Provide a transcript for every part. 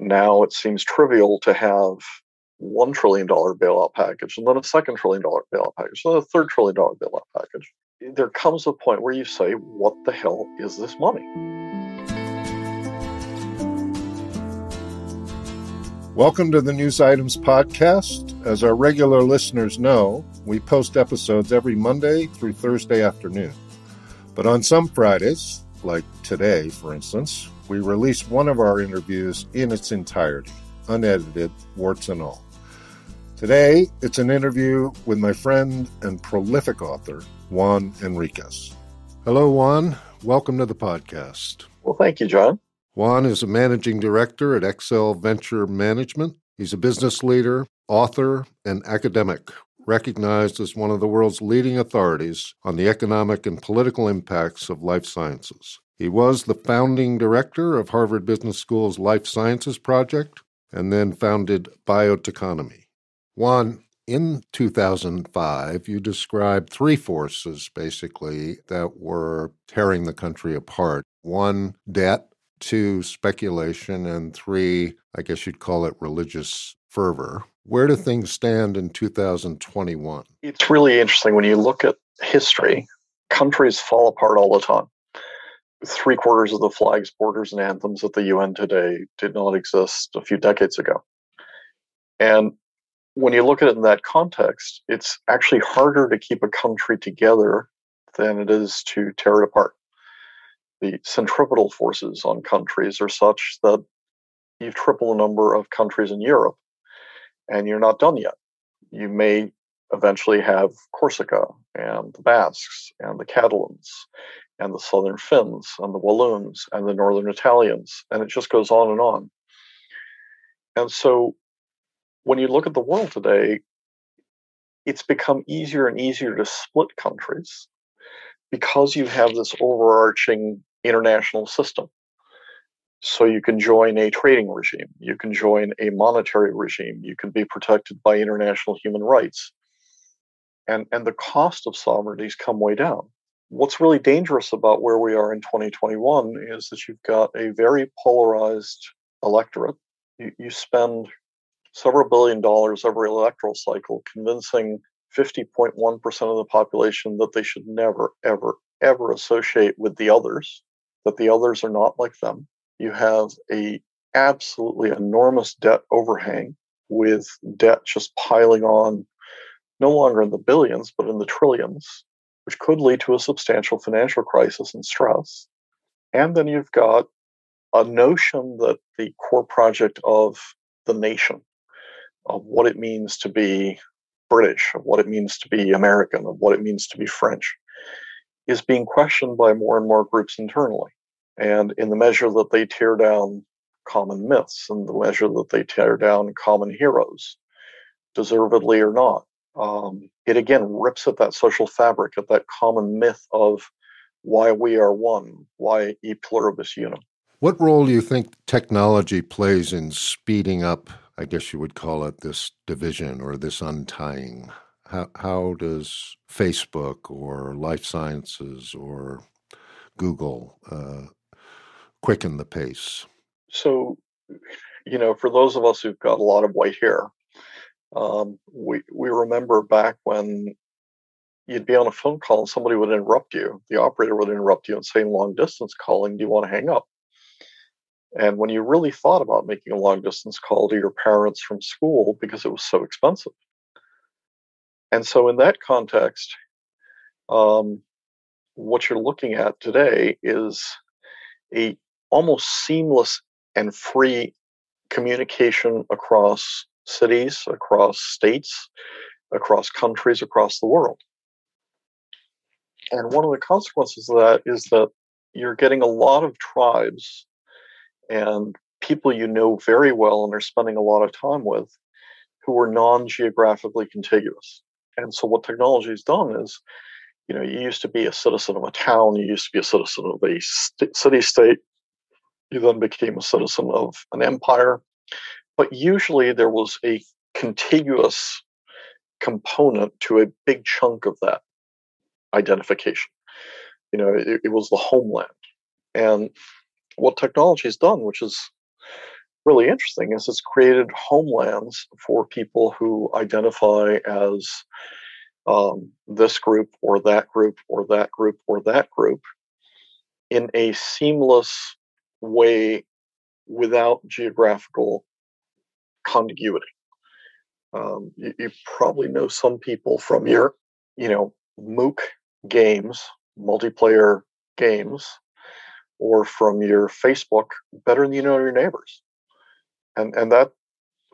now it seems trivial to have one trillion dollar bailout package and then a second trillion dollar bailout package, then a third trillion dollar bailout package. There comes a point where you say, what the hell is this money? Welcome to the News Items Podcast. As our regular listeners know, we post episodes every Monday through Thursday afternoon. But on some Fridays, like today, for instance, we release one of our interviews in its entirety, unedited, warts and all. Today, it's an interview with my friend and prolific author, Juan Enriquez. Hello, Juan. Welcome to the podcast. Well, thank you, John. Juan is a managing director at Excel Venture Management. He's a business leader, author, and academic, recognized as one of the world's leading authorities on the economic and political impacts of life sciences. He was the founding director of Harvard Business School's Life Sciences Project and then founded Biotechonomy. Juan, in 2005, you described three forces basically that were tearing the country apart. One, debt, two, speculation, and three, I guess you'd call it religious fervor. Where do things stand in 2021? It's really interesting when you look at history, countries fall apart all the time. Three quarters of the flags, borders, and anthems at the UN today did not exist a few decades ago. And when you look at it in that context, it's actually harder to keep a country together than it is to tear it apart the centripetal forces on countries are such that you triple the number of countries in Europe and you're not done yet. You may eventually have Corsica and the Basques and the Catalans and the Southern Finns and the Walloons and the Northern Italians, and it just goes on and on. And so when you look at the world today, it's become easier and easier to split countries because you have this overarching international system. So you can join a trading regime, you can join a monetary regime, you can be protected by international human rights. And, and the cost of sovereignties come way down. What's really dangerous about where we are in 2021 is that you've got a very polarized electorate. You, you spend several billion dollars every electoral cycle convincing 50.1% of the population that they should never, ever, ever associate with the others that the others are not like them. You have a absolutely enormous debt overhang with debt just piling on no longer in the billions but in the trillions which could lead to a substantial financial crisis and stress and then you've got a notion that the core project of the nation of what it means to be british of what it means to be american of what it means to be french is being questioned by more and more groups internally. And in the measure that they tear down common myths and the measure that they tear down common heroes, deservedly or not, um, it again rips at that social fabric, at that common myth of why we are one, why e pluribus unum. What role do you think technology plays in speeding up, I guess you would call it, this division or this untying? How, how does Facebook or life sciences or Google uh, quicken the pace? So, you know, for those of us who've got a lot of white hair, um, we we remember back when you'd be on a phone call and somebody would interrupt you. The operator would interrupt you and say, "Long distance calling, do you want to hang up?" And when you really thought about making a long distance call to your parents from school because it was so expensive, and so, in that context, um, what you're looking at today is a almost seamless and free communication across cities, across states, across countries, across the world. And one of the consequences of that is that you're getting a lot of tribes and people you know very well and are spending a lot of time with who are non geographically contiguous. And so what technology has done is, you know, you used to be a citizen of a town, you used to be a citizen of a st- city state, you then became a citizen of an empire. But usually there was a contiguous component to a big chunk of that identification. You know, it, it was the homeland. And what technology has done, which is really interesting is it's created homelands for people who identify as um, this group or that group or that group or that group in a seamless way without geographical contiguity. Um, you, you, probably know some people from your, you know, MOOC games, multiplayer games, or from your Facebook better than you know your neighbors. And, and that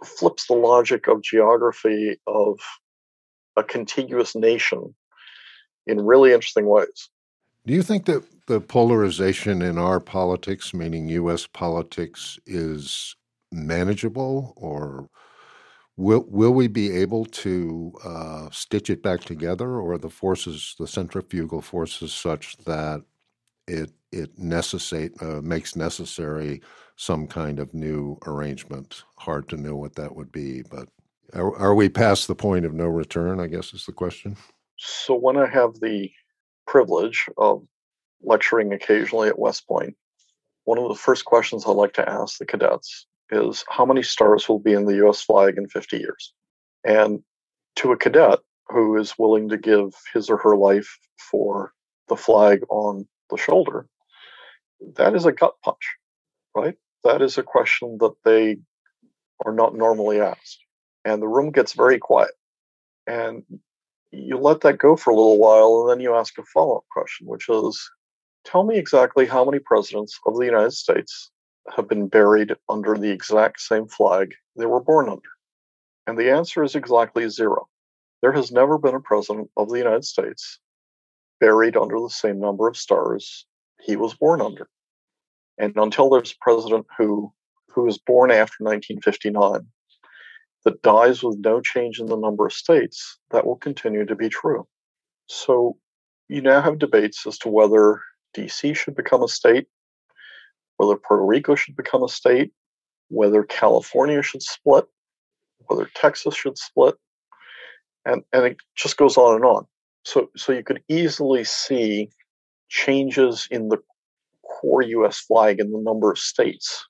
flips the logic of geography of a contiguous nation in really interesting ways. Do you think that the polarization in our politics, meaning U.S. politics, is manageable, or will will we be able to uh, stitch it back together, or the forces, the centrifugal forces, such that it it necessate uh, makes necessary some kind of new arrangement? Hard to know what that would be, but are, are we past the point of no return? I guess is the question. So when I have the privilege of lecturing occasionally at West Point, one of the first questions I like to ask the cadets is how many stars will be in the US flag in 50 years? And to a cadet who is willing to give his or her life for the flag on the shoulder, that is a gut punch, right? That is a question that they are not normally asked. And the room gets very quiet. And you let that go for a little while, and then you ask a follow up question, which is Tell me exactly how many presidents of the United States have been buried under the exact same flag they were born under. And the answer is exactly zero. There has never been a president of the United States buried under the same number of stars he was born under. And until there's a president who who was born after 1959 that dies with no change in the number of states, that will continue to be true. So you now have debates as to whether DC should become a state, whether Puerto Rico should become a state, whether California should split, whether Texas should split, and, and it just goes on and on. So, so you could easily see changes in the core US flag and the number of states.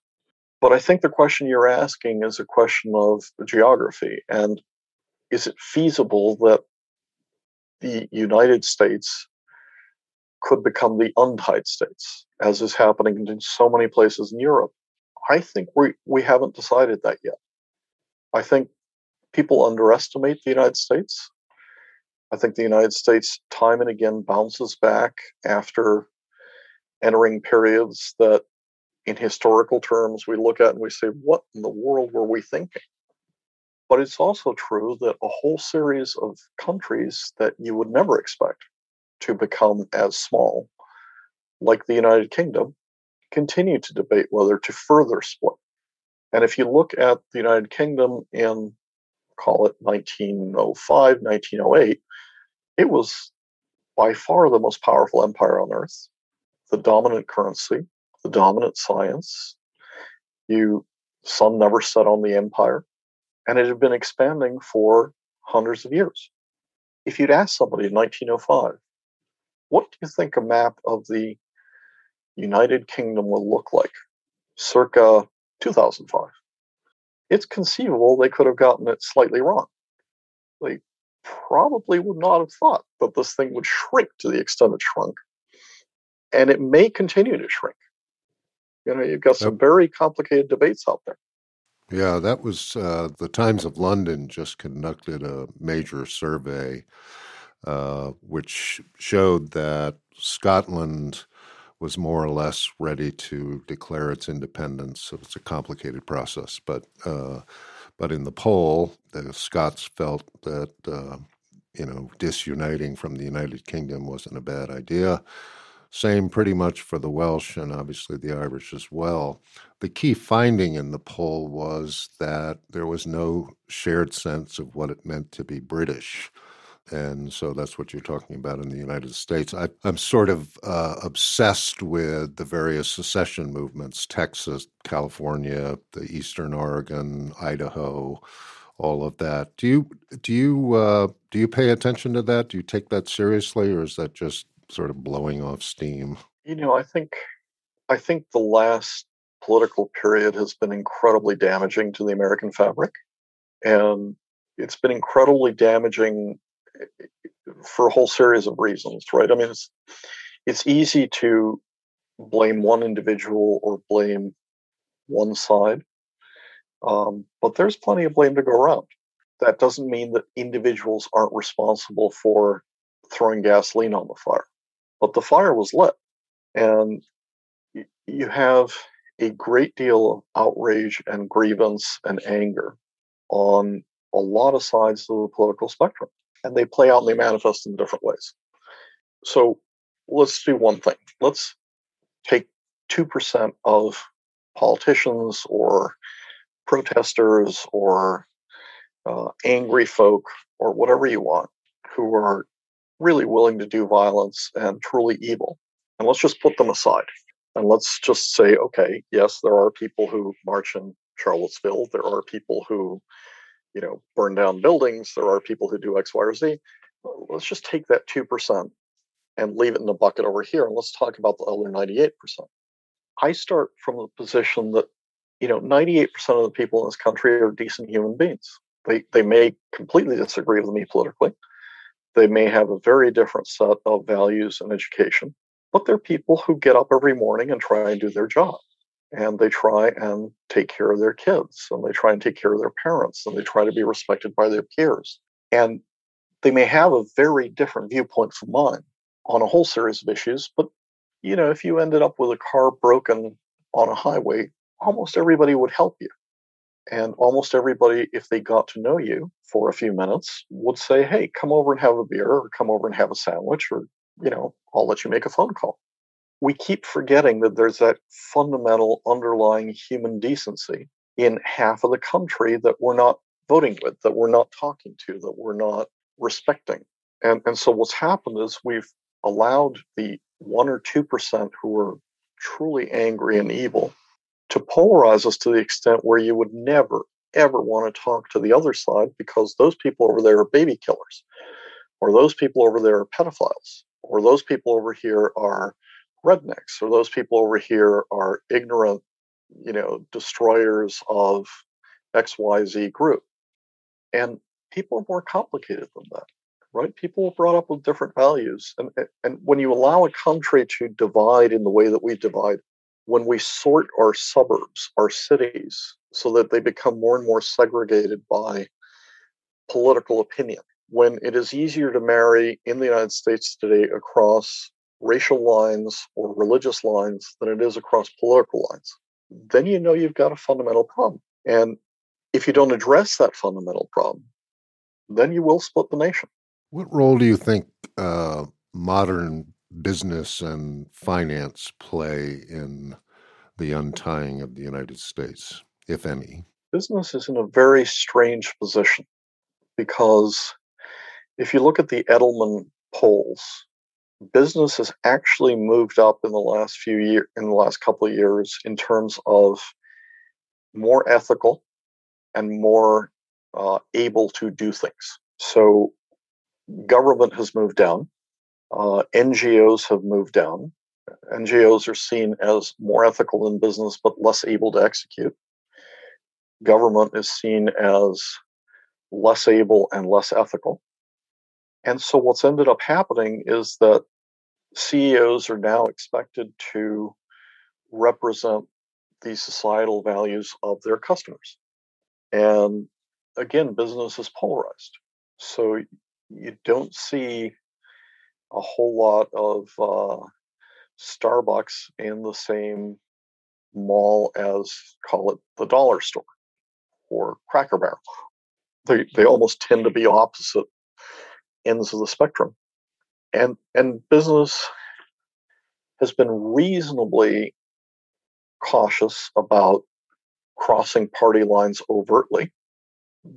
But I think the question you're asking is a question of geography. And is it feasible that the United States could become the untied states, as is happening in so many places in Europe? I think we, we haven't decided that yet. I think people underestimate the United States. I think the United States time and again bounces back after entering periods that, in historical terms, we look at and we say, what in the world were we thinking? But it's also true that a whole series of countries that you would never expect to become as small, like the United Kingdom, continue to debate whether to further split. And if you look at the United Kingdom in, call it 1905, 1908, it was by far the most powerful empire on earth, the dominant currency, the dominant science. You sun never set on the empire, and it had been expanding for hundreds of years. If you'd asked somebody in 1905, what do you think a map of the United Kingdom will look like circa 2005? It's conceivable they could have gotten it slightly wrong. They probably would not have thought that this thing would shrink to the extent it shrunk. And it may continue to shrink. You know, you've got some very complicated debates out there. Yeah, that was uh, the Times of London just conducted a major survey uh, which showed that Scotland was more or less ready to declare its independence. So it's a complicated process, but uh, but in the poll, the Scots felt that uh, you know disuniting from the United Kingdom wasn't a bad idea. Same pretty much for the Welsh and obviously the Irish as well. The key finding in the poll was that there was no shared sense of what it meant to be British. And so that's what you're talking about in the United States. I, am sort of uh, obsessed with the various secession movements Texas, California, the Eastern Oregon, Idaho, all of that. Do you do you uh, do you pay attention to that? Do you take that seriously, or is that just sort of blowing off steam? You know, I think I think the last political period has been incredibly damaging to the American fabric. And it's been incredibly damaging for a whole series of reasons, right? I mean, it's, it's easy to blame one individual or blame one side, um, but there's plenty of blame to go around. That doesn't mean that individuals aren't responsible for throwing gasoline on the fire, but the fire was lit. And you have a great deal of outrage and grievance and anger on a lot of sides of the political spectrum. And they play out and they manifest in different ways. So let's do one thing. Let's take 2% of politicians or protesters or uh, angry folk or whatever you want who are really willing to do violence and truly evil. And let's just put them aside. And let's just say, okay, yes, there are people who march in Charlottesville. There are people who, you know, burn down buildings. There are people who do X, Y, or Z. Let's just take that 2% and leave it in the bucket over here. And let's talk about the other 98%. I start from the position that, you know, 98% of the people in this country are decent human beings. They, they may completely disagree with me politically. They may have a very different set of values and education but they're people who get up every morning and try and do their job. And they try and take care of their kids, and they try and take care of their parents, and they try to be respected by their peers. And they may have a very different viewpoint from mine on a whole series of issues. But, you know, if you ended up with a car broken on a highway, almost everybody would help you. And almost everybody, if they got to know you for a few minutes, would say, hey, come over and have a beer, or come over and have a sandwich, or you know, I'll let you make a phone call. We keep forgetting that there's that fundamental underlying human decency in half of the country that we're not voting with, that we're not talking to, that we're not respecting. And, and so what's happened is we've allowed the one or 2% who are truly angry and evil to polarize us to the extent where you would never, ever want to talk to the other side because those people over there are baby killers or those people over there are pedophiles or those people over here are rednecks, or those people over here are ignorant, you know, destroyers of XYZ group. And people are more complicated than that, right? People are brought up with different values. And, and when you allow a country to divide in the way that we divide, when we sort our suburbs, our cities, so that they become more and more segregated by political opinion, when it is easier to marry in the United States today across racial lines or religious lines than it is across political lines, then you know you've got a fundamental problem. And if you don't address that fundamental problem, then you will split the nation. What role do you think uh, modern business and finance play in the untying of the United States, if any? Business is in a very strange position because if you look at the Edelman polls, business has actually moved up in the last few years, in the last couple of years, in terms of more ethical and more uh, able to do things. So, government has moved down. Uh, NGOs have moved down. NGOs are seen as more ethical than business but less able to execute. Government is seen as less able and less ethical. And so what's ended up happening is that CEOs are now expected to represent the societal values of their customers. And again, business is polarized. So you don't see a whole lot of uh, Starbucks in the same mall as, call it, the dollar store or Cracker Barrel. They, they almost tend to be opposite ends of the spectrum. And and business has been reasonably cautious about crossing party lines overtly.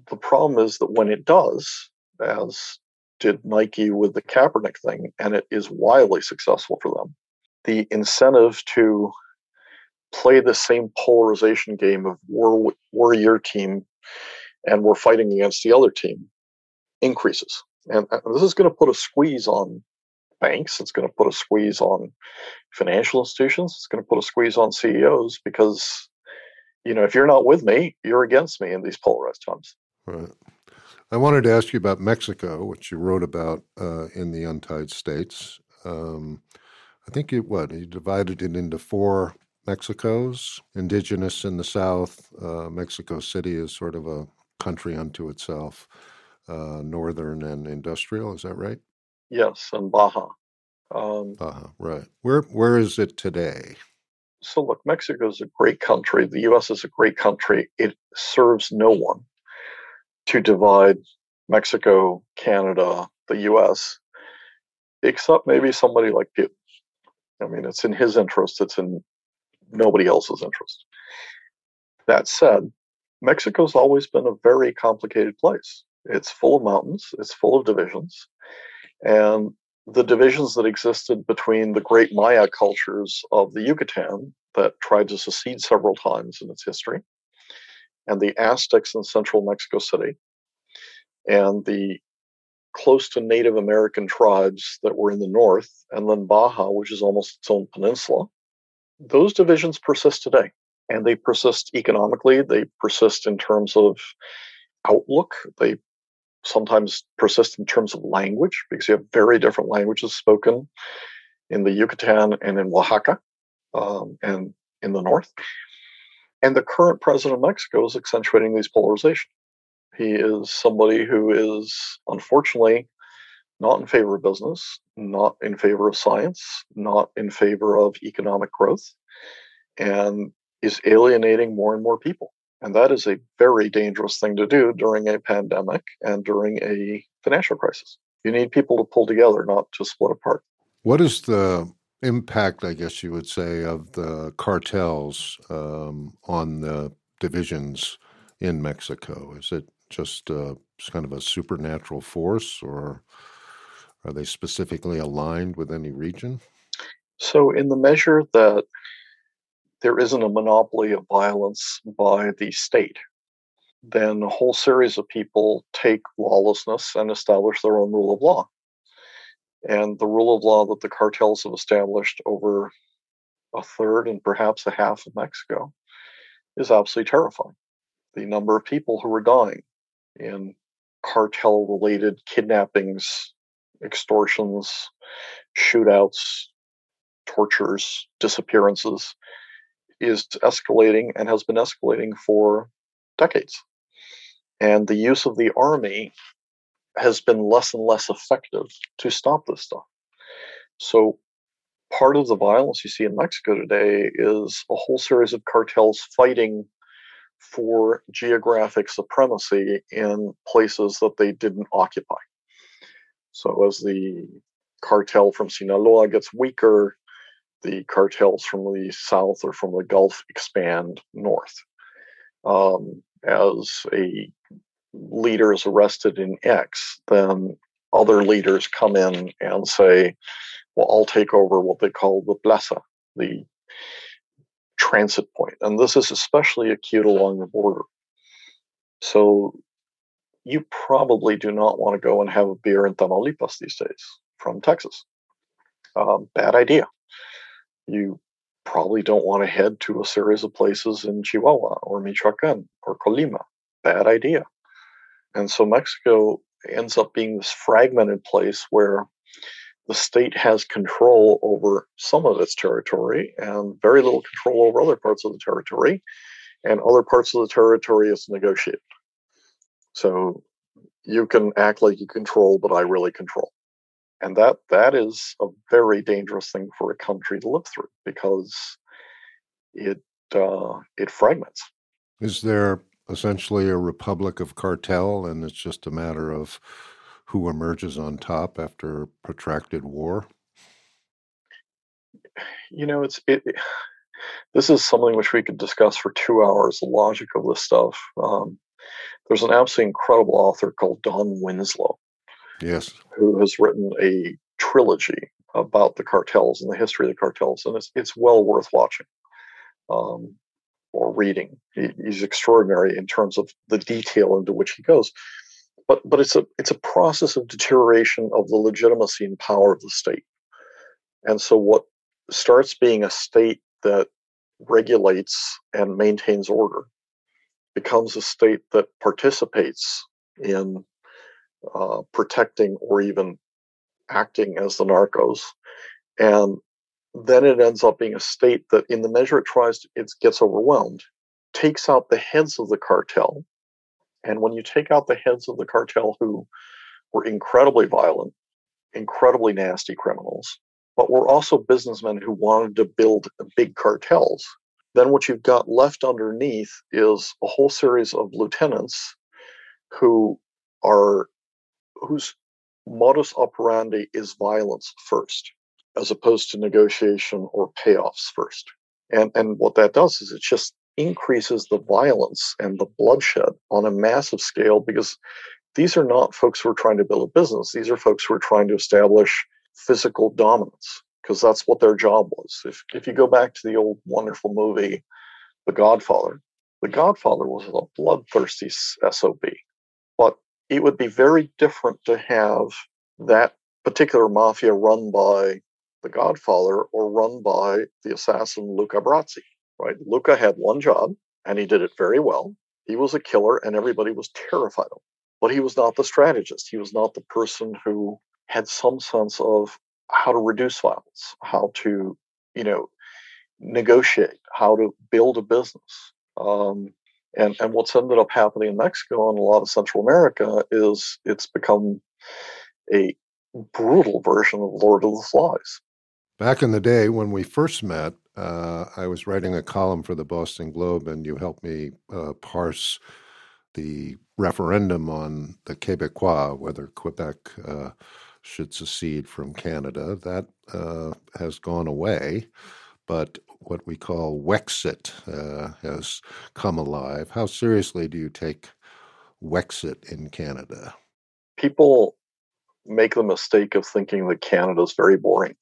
The problem is that when it does, as did Nike with the Kaepernick thing, and it is wildly successful for them, the incentive to play the same polarization game of we're, we're your team and we're fighting against the other team increases. And, this is going to put a squeeze on banks. It's going to put a squeeze on financial institutions. It's going to put a squeeze on CEOs because, you know, if you're not with me, you're against me in these polarized times. Right. I wanted to ask you about Mexico, which you wrote about uh, in the Untied States. Um, I think you what you divided it into four Mexicos: indigenous in the south. Uh, Mexico City is sort of a country unto itself. Uh, northern and industrial. Is that right? Yes, and Baja. Um, Baja, right. Where where is it today? So look, Mexico is a great country. The U.S. is a great country. It serves no one to divide Mexico, Canada, the U.S., except maybe somebody like Putin. I mean, it's in his interest. It's in nobody else's interest. That said, Mexico's always been a very complicated place. It's full of mountains. It's full of divisions. And the divisions that existed between the great Maya cultures of the Yucatan that tried to secede several times in its history, and the Aztecs in central Mexico City, and the close to Native American tribes that were in the north, and then Baja, which is almost its own peninsula, those divisions persist today. And they persist economically, they persist in terms of outlook, they sometimes persist in terms of language because you have very different languages spoken in the Yucatan and in Oaxaca um, and in the north. And the current president of Mexico is accentuating these polarization. He is somebody who is unfortunately not in favor of business, not in favor of science, not in favor of economic growth, and is alienating more and more people. And that is a very dangerous thing to do during a pandemic and during a financial crisis. You need people to pull together, not to split apart. What is the impact, I guess you would say, of the cartels um, on the divisions in Mexico? Is it just uh, kind of a supernatural force, or are they specifically aligned with any region? So, in the measure that there isn't a monopoly of violence by the state, then a whole series of people take lawlessness and establish their own rule of law. And the rule of law that the cartels have established over a third and perhaps a half of Mexico is absolutely terrifying. The number of people who are dying in cartel related kidnappings, extortions, shootouts, tortures, disappearances is escalating and has been escalating for decades. And the use of the army has been less and less effective to stop this stuff. So, part of the violence you see in Mexico today is a whole series of cartels fighting for geographic supremacy in places that they didn't occupy. So, as the cartel from Sinaloa gets weaker, the cartels from the south or from the Gulf expand north. Um, as a leader is arrested in X, then other leaders come in and say, well, I'll take over what they call the plaza, the transit point. And this is especially acute along the border. So you probably do not want to go and have a beer in Tamaulipas these days from Texas. Um, bad idea you probably don't want to head to a series of places in Chihuahua or Michoacan or Colima. Bad idea. And so Mexico ends up being this fragmented place where the state has control over some of its territory and very little control over other parts of the territory, and other parts of the territory is negotiated. So you can act like you control, but I really control and that that is a very dangerous thing for a country to live through because it uh, it fragments. Is there essentially a republic of cartel, and it's just a matter of who emerges on top after protracted war? You know, it's it, it this is something which we could discuss for two hours. The logic of this stuff. Um, there's an absolutely incredible author called Don Winslow, Yes. Who has written a trilogy about the cartels and the history of the cartels, and it's it's well worth watching um, or reading. He, he's extraordinary in terms of the detail into which he goes. but but it's a it's a process of deterioration of the legitimacy and power of the state. And so what starts being a state that regulates and maintains order becomes a state that participates in uh, protecting or even acting as the narcos. And then it ends up being a state that, in the measure it tries, to, it gets overwhelmed, takes out the heads of the cartel. And when you take out the heads of the cartel who were incredibly violent, incredibly nasty criminals, but were also businessmen who wanted to build big cartels, then what you've got left underneath is a whole series of lieutenants who are whose modus operandi is violence first as opposed to negotiation or payoffs first. And, and what that does is it just increases the violence and the bloodshed on a massive scale because these are not folks who are trying to build a business. These are folks who are trying to establish physical dominance because that's what their job was. If, if you go back to the old wonderful movie, The Godfather, The Godfather was a bloodthirsty SOB. But it would be very different to have that particular mafia run by the Godfather or run by the assassin Luca Brasi, right? Luca had one job and he did it very well. He was a killer and everybody was terrified of him. But he was not the strategist. He was not the person who had some sense of how to reduce violence, how to, you know, negotiate, how to build a business. Um, and, and what's ended up happening in Mexico and a lot of Central America is it's become a brutal version of Lord of the Flies. Back in the day when we first met, uh, I was writing a column for the Boston Globe, and you helped me uh, parse the referendum on the Quebecois, whether Quebec uh, should secede from Canada. That uh, has gone away, but what we call Wexit uh, has come alive. How seriously do you take Wexit in Canada? People make the mistake of thinking that Canada is very boring.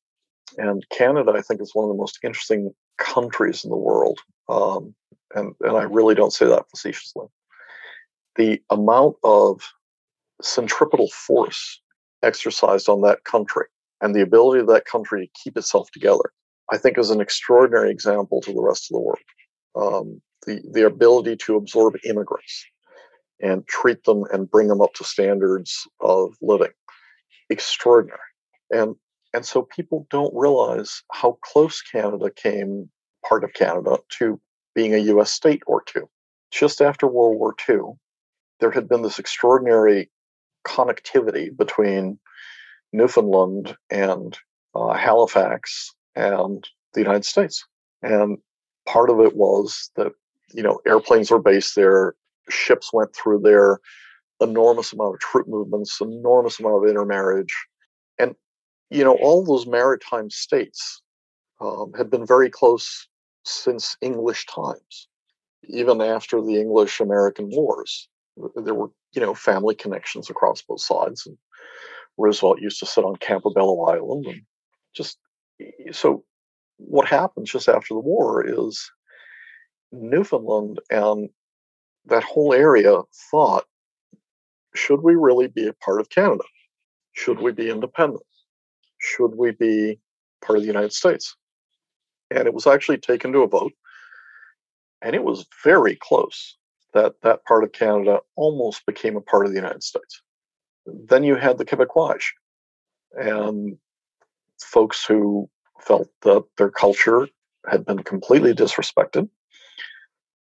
And Canada, I think, is one of the most interesting countries in the world. Um, and, and I really don't say that facetiously. The amount of centripetal force exercised on that country and the ability of that country to keep itself together, I think, is an extraordinary example to the rest of the world. Um, the, the ability to absorb immigrants and treat them and bring them up to standards of living extraordinary. And and so people don't realize how close Canada came, part of Canada, to being a US state or two. Just after World War II, there had been this extraordinary connectivity between Newfoundland and uh, Halifax and the United States. And part of it was that, you know, airplanes were based there, ships went through there, enormous amount of troop movements, enormous amount of intermarriage. And, you know, all those maritime states um, have been very close since English times, even after the English American Wars. There were, you know, family connections across both sides. And Roosevelt used to sit on Campobello Island. And just so what happened just after the war is Newfoundland and that whole area thought should we really be a part of Canada? Should we be independent? Should we be part of the United States? And it was actually taken to a vote. And it was very close that that part of Canada almost became a part of the United States. Then you had the Quebecois and folks who felt that their culture had been completely disrespected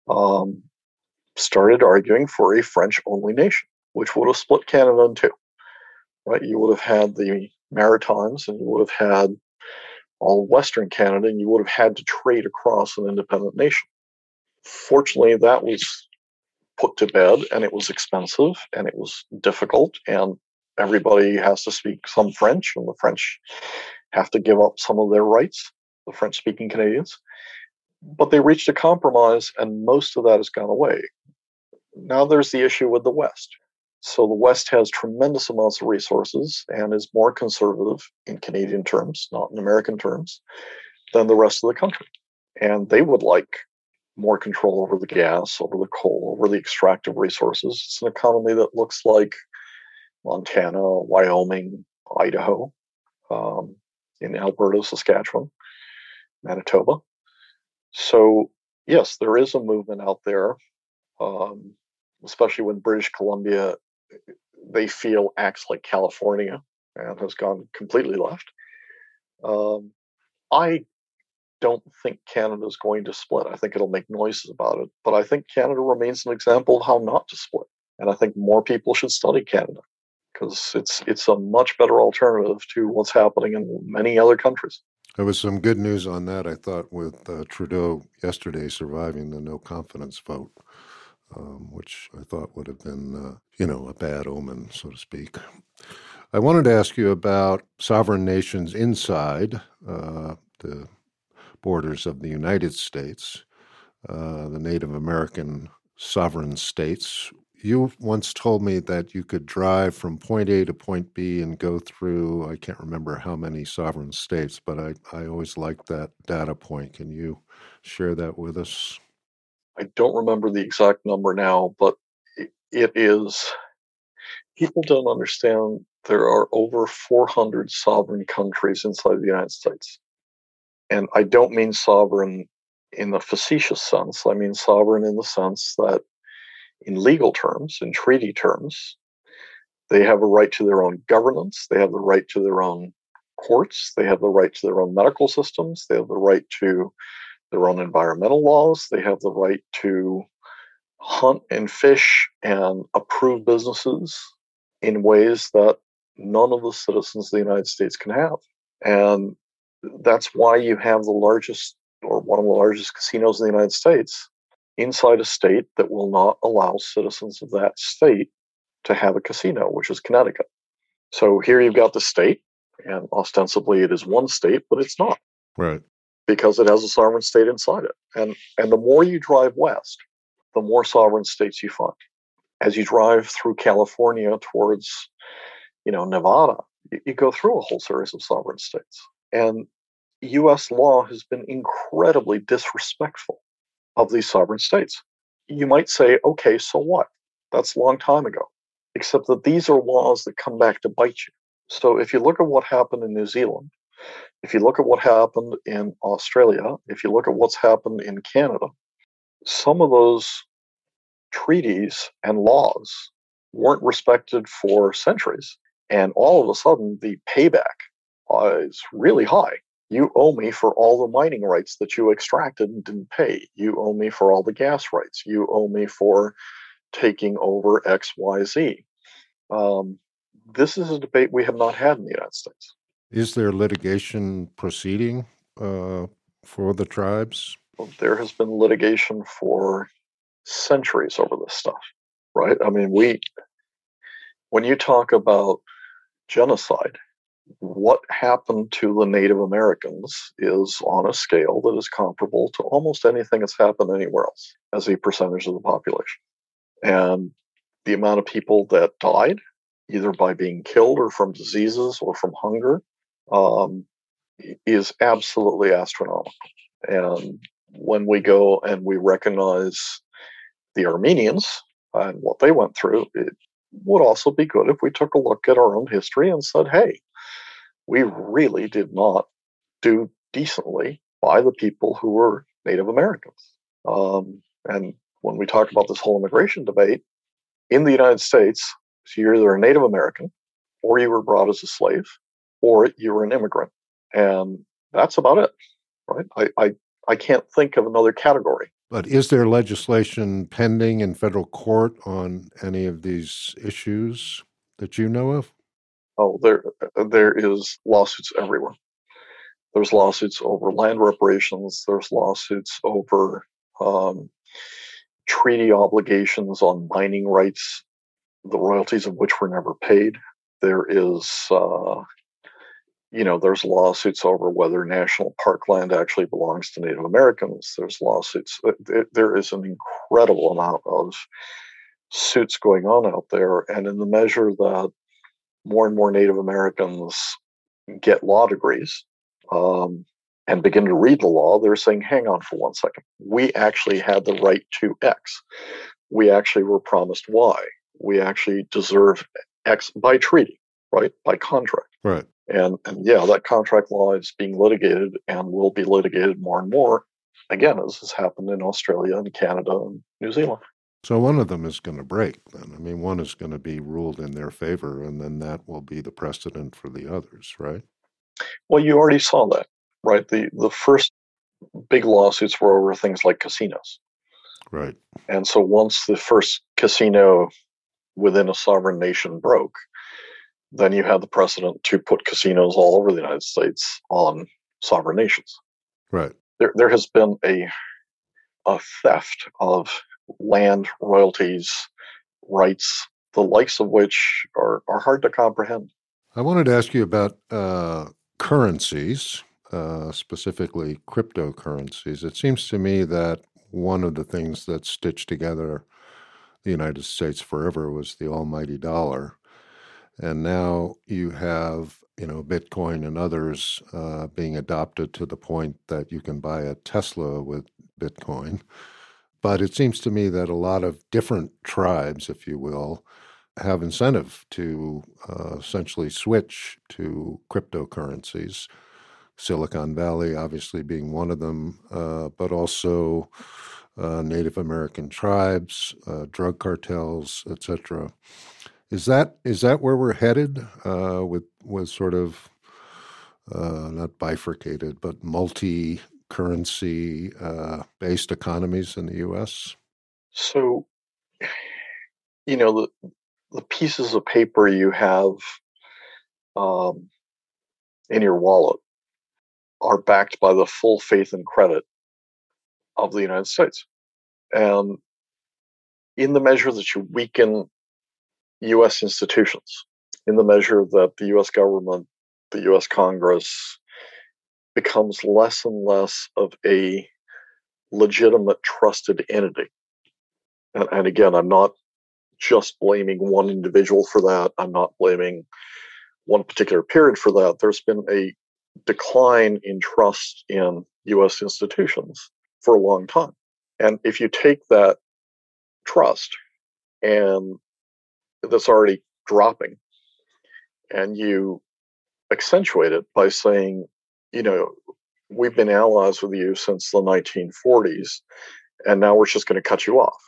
um, started arguing for a French only nation which would have split Canada in two. Right? You would have had the Maritimes and you would have had all Western Canada, and you would have had to trade across an independent nation. Fortunately, that was put to bed and it was expensive and it was difficult, and everybody has to speak some French, and the French have to give up some of their rights, the French speaking Canadians. But they reached a compromise, and most of that has gone away. Now there's the issue with the West. So the West has tremendous amounts of resources and is more conservative in Canadian terms, not in American terms, than the rest of the country. And they would like more control over the gas, over the coal, over the extractive resources. It's an economy that looks like Montana, Wyoming, Idaho, um, in Alberta, Saskatchewan, Manitoba. So, yes, there is a movement out there, um, especially when British Columbia, they feel acts like California and has gone completely left. Um, I don't think Canada is going to split. I think it'll make noises about it, but I think Canada remains an example of how not to split. And I think more people should study Canada because it's it's a much better alternative to what's happening in many other countries. There was some good news on that, I thought, with uh, Trudeau yesterday surviving the no confidence vote, um, which I thought would have been, uh, you know, a bad omen, so to speak. I wanted to ask you about sovereign nations inside uh, the borders of the United States, uh, the Native American sovereign states. You once told me that you could drive from point A to point B and go through, I can't remember how many sovereign states, but I, I always liked that data point. Can you share that with us? I don't remember the exact number now, but it is, people don't understand there are over 400 sovereign countries inside the United States. And I don't mean sovereign in the facetious sense. I mean sovereign in the sense that, in legal terms, in treaty terms, they have a right to their own governance, they have the right to their own courts, they have the right to their own medical systems, they have the right to their own environmental laws, they have the right to hunt and fish and approve businesses in ways that none of the citizens of the United States can have. And that's why you have the largest or one of the largest casinos in the United States inside a state that will not allow citizens of that state to have a casino, which is Connecticut. So here you've got the state, and ostensibly it is one state, but it's not. Right. Because it has a sovereign state inside it. And and the more you drive west, the more sovereign states you find. As you drive through California towards, you know, Nevada, you, you go through a whole series of sovereign states. And US law has been incredibly disrespectful of these sovereign states. You might say, okay, so what? That's a long time ago. Except that these are laws that come back to bite you. So if you look at what happened in New Zealand, if you look at what happened in Australia, if you look at what's happened in Canada, some of those treaties and laws weren't respected for centuries. And all of a sudden, the payback is really high you owe me for all the mining rights that you extracted and didn't pay. You owe me for all the gas rights. You owe me for taking over XYZ. Um, this is a debate we have not had in the United States. Is there litigation proceeding uh, for the tribes? There has been litigation for centuries over this stuff, right? I mean, we, when you talk about genocide, what happened to the Native Americans is on a scale that is comparable to almost anything that's happened anywhere else as a percentage of the population. And the amount of people that died, either by being killed or from diseases or from hunger, um, is absolutely astronomical. And when we go and we recognize the Armenians and what they went through, it would also be good if we took a look at our own history and said, hey, we really did not do decently by the people who were Native Americans. Um, and when we talk about this whole immigration debate, in the United States, so you're either a Native American, or you were brought as a slave, or you were an immigrant. And that's about it, right? I, I, I can't think of another category. But is there legislation pending in federal court on any of these issues that you know of? Oh, there there is lawsuits everywhere. There's lawsuits over land reparations. There's lawsuits over um, treaty obligations on mining rights, the royalties of which were never paid. There is, uh, you know, there's lawsuits over whether national park land actually belongs to Native Americans. There's lawsuits. Uh, there is an incredible amount of suits going on out there, and in the measure that more and more Native Americans get law degrees um, and begin to read the law, they're saying, hang on for one second. We actually had the right to X. We actually were promised Y. We actually deserve X by treaty, right? By contract. Right. And and yeah, that contract law is being litigated and will be litigated more and more. Again, as has happened in Australia and Canada and New Zealand. So one of them is going to break then. I mean, one is going to be ruled in their favor, and then that will be the precedent for the others, right? Well, you already saw that, right? The the first big lawsuits were over things like casinos. Right. And so once the first casino within a sovereign nation broke, then you had the precedent to put casinos all over the United States on sovereign nations. Right. There, there has been a a theft of land, royalties, rights, the likes of which are, are hard to comprehend. I wanted to ask you about uh, currencies, uh, specifically cryptocurrencies. It seems to me that one of the things that stitched together the United States forever was the almighty dollar. And now you have, you know, Bitcoin and others uh, being adopted to the point that you can buy a Tesla with Bitcoin. But it seems to me that a lot of different tribes, if you will, have incentive to uh, essentially switch to cryptocurrencies. Silicon Valley, obviously, being one of them, uh, but also uh, Native American tribes, uh, drug cartels, etc. Is that is that where we're headed uh, with with sort of uh, not bifurcated but multi currency uh, based economies in the U.S.? So, you know the the pieces of paper you have um, in your wallet are backed by the full faith and credit of the United States. And in the measure that you weaken U.S. institutions, in the measure that the U.S. government, the U.S. Congress becomes less and less of a legitimate, trusted entity. And, and again, I'm not just blaming one individual for that. I'm not blaming one particular period for that. There's been a decline in trust in US institutions for a long time. And if you take that trust and that's already dropping and you accentuate it by saying, you know, we've been allies with you since the 1940s and now we're just going to cut you off.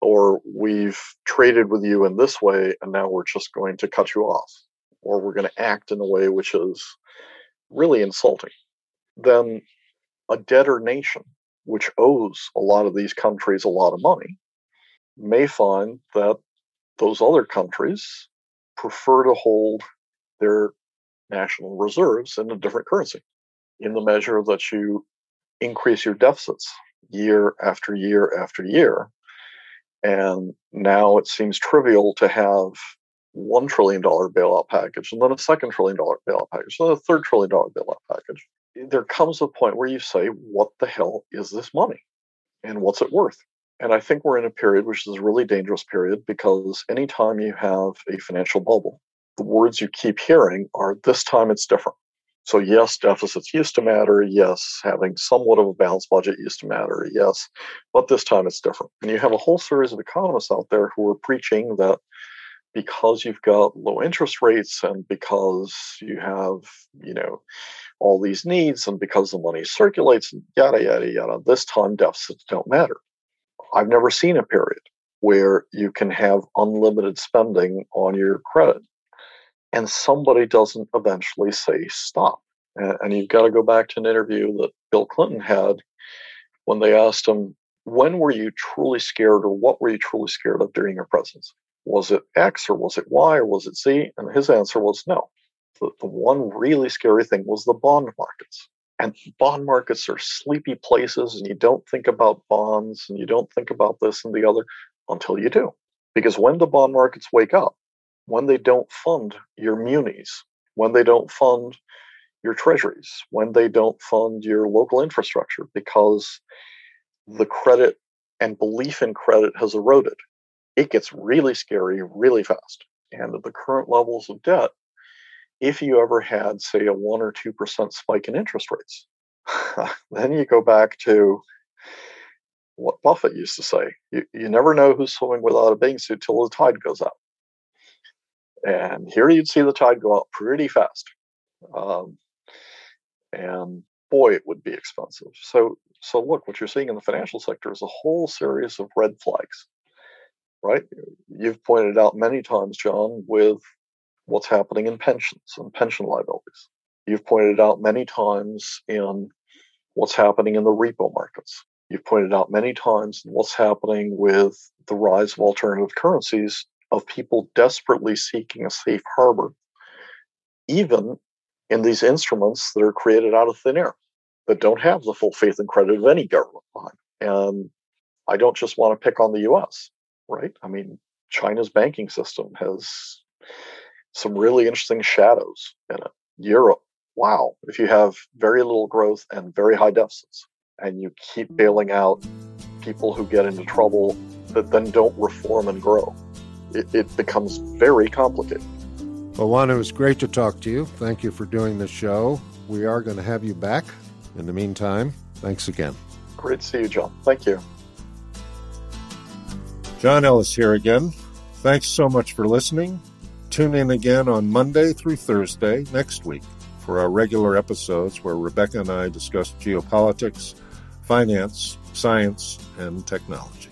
Or we've traded with you in this way and now we're just going to cut you off. Or we're going to act in a way which is really insulting. Then a debtor nation, which owes a lot of these countries a lot of money, may find that those other countries prefer to hold their national reserves in a different currency in the measure that you increase your deficits year after year after year. And now it seems trivial to have one trillion dollar bailout package and then a second trillion dollar bailout package, then a third trillion dollar bailout package. There comes a point where you say, what the hell is this money? And what's it worth? And I think we're in a period which is a really dangerous period because anytime you have a financial bubble, the words you keep hearing are this time it's different. So, yes, deficits used to matter. Yes, having somewhat of a balanced budget used to matter. Yes, but this time it's different. And you have a whole series of economists out there who are preaching that because you've got low interest rates and because you have, you know, all these needs and because the money circulates yada, yada, yada, this time deficits don't matter. I've never seen a period where you can have unlimited spending on your credit and somebody doesn't eventually say stop. And, you've got to go back to an interview that Bill Clinton had when they asked him, when were you truly scared or what were you truly scared of during your presidency? Was it X or was it Y or was it Z? And his answer was no. The, the one really scary thing was the bond markets. And bond markets are sleepy places, and you don't think about bonds and you don't think about this and the other until you do. Because when the bond markets wake up, when they don't fund your munis, when they don't fund your treasuries, when they don't fund your local infrastructure, because the credit and belief in credit has eroded, it gets really scary really fast. And at the current levels of debt, if you ever had, say, a 1 or 2% spike in interest rates, then you go back to what Buffett used to say you, you never know who's swimming without a bathing suit till the tide goes out. And here you'd see the tide go out pretty fast. Um, and boy, it would be expensive. So, so look, what you're seeing in the financial sector is a whole series of red flags, right? You've pointed out many times, John, with what's happening in pensions and pension liabilities. You've pointed out many times in what's happening in the repo markets. You've pointed out many times what's happening with the rise of alternative currencies of people desperately seeking a safe harbor, even in these instruments that are created out of thin air that don't have the full faith and credit of any government behind. And I don't just want to pick on the US, right? I mean, China's banking system has some really interesting shadows in it. Europe, wow, if you have very little growth and very high deficits, and you keep bailing out people who get into trouble that then don't reform and grow, it, it becomes very complicated. Well, Juan, it was great to talk to you. Thank you for doing the show. We are going to have you back. In the meantime, thanks again. Great to see you, John. Thank you. John Ellis here again. Thanks so much for listening. Tune in again on Monday through Thursday next week for our regular episodes where Rebecca and I discuss geopolitics, finance, science, and technology.